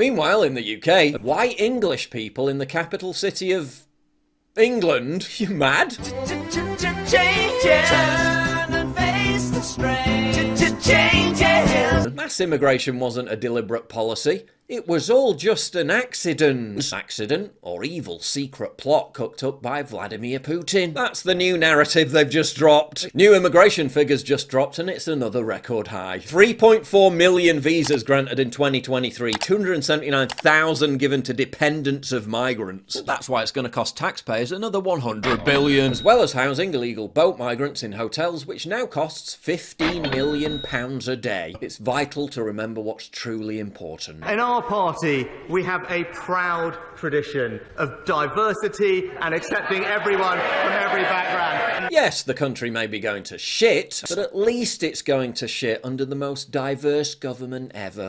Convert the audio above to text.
Meanwhile, in the UK, white English people in the capital city of England, you mad? Mass immigration wasn't a deliberate policy. It was all just an accident. Accident or evil secret plot cooked up by Vladimir Putin. That's the new narrative they've just dropped. New immigration figures just dropped and it's another record high. 3.4 million visas granted in 2023, 279,000 given to dependents of migrants. That's why it's going to cost taxpayers another 100 billion. As well as housing illegal boat migrants in hotels, which now costs 15 million pounds a day. It's vital to remember what's truly important. In our party, we have a proud tradition of diversity and accepting everyone from every background. Yes, the country may be going to shit, but at least it's going to shit under the most diverse government ever.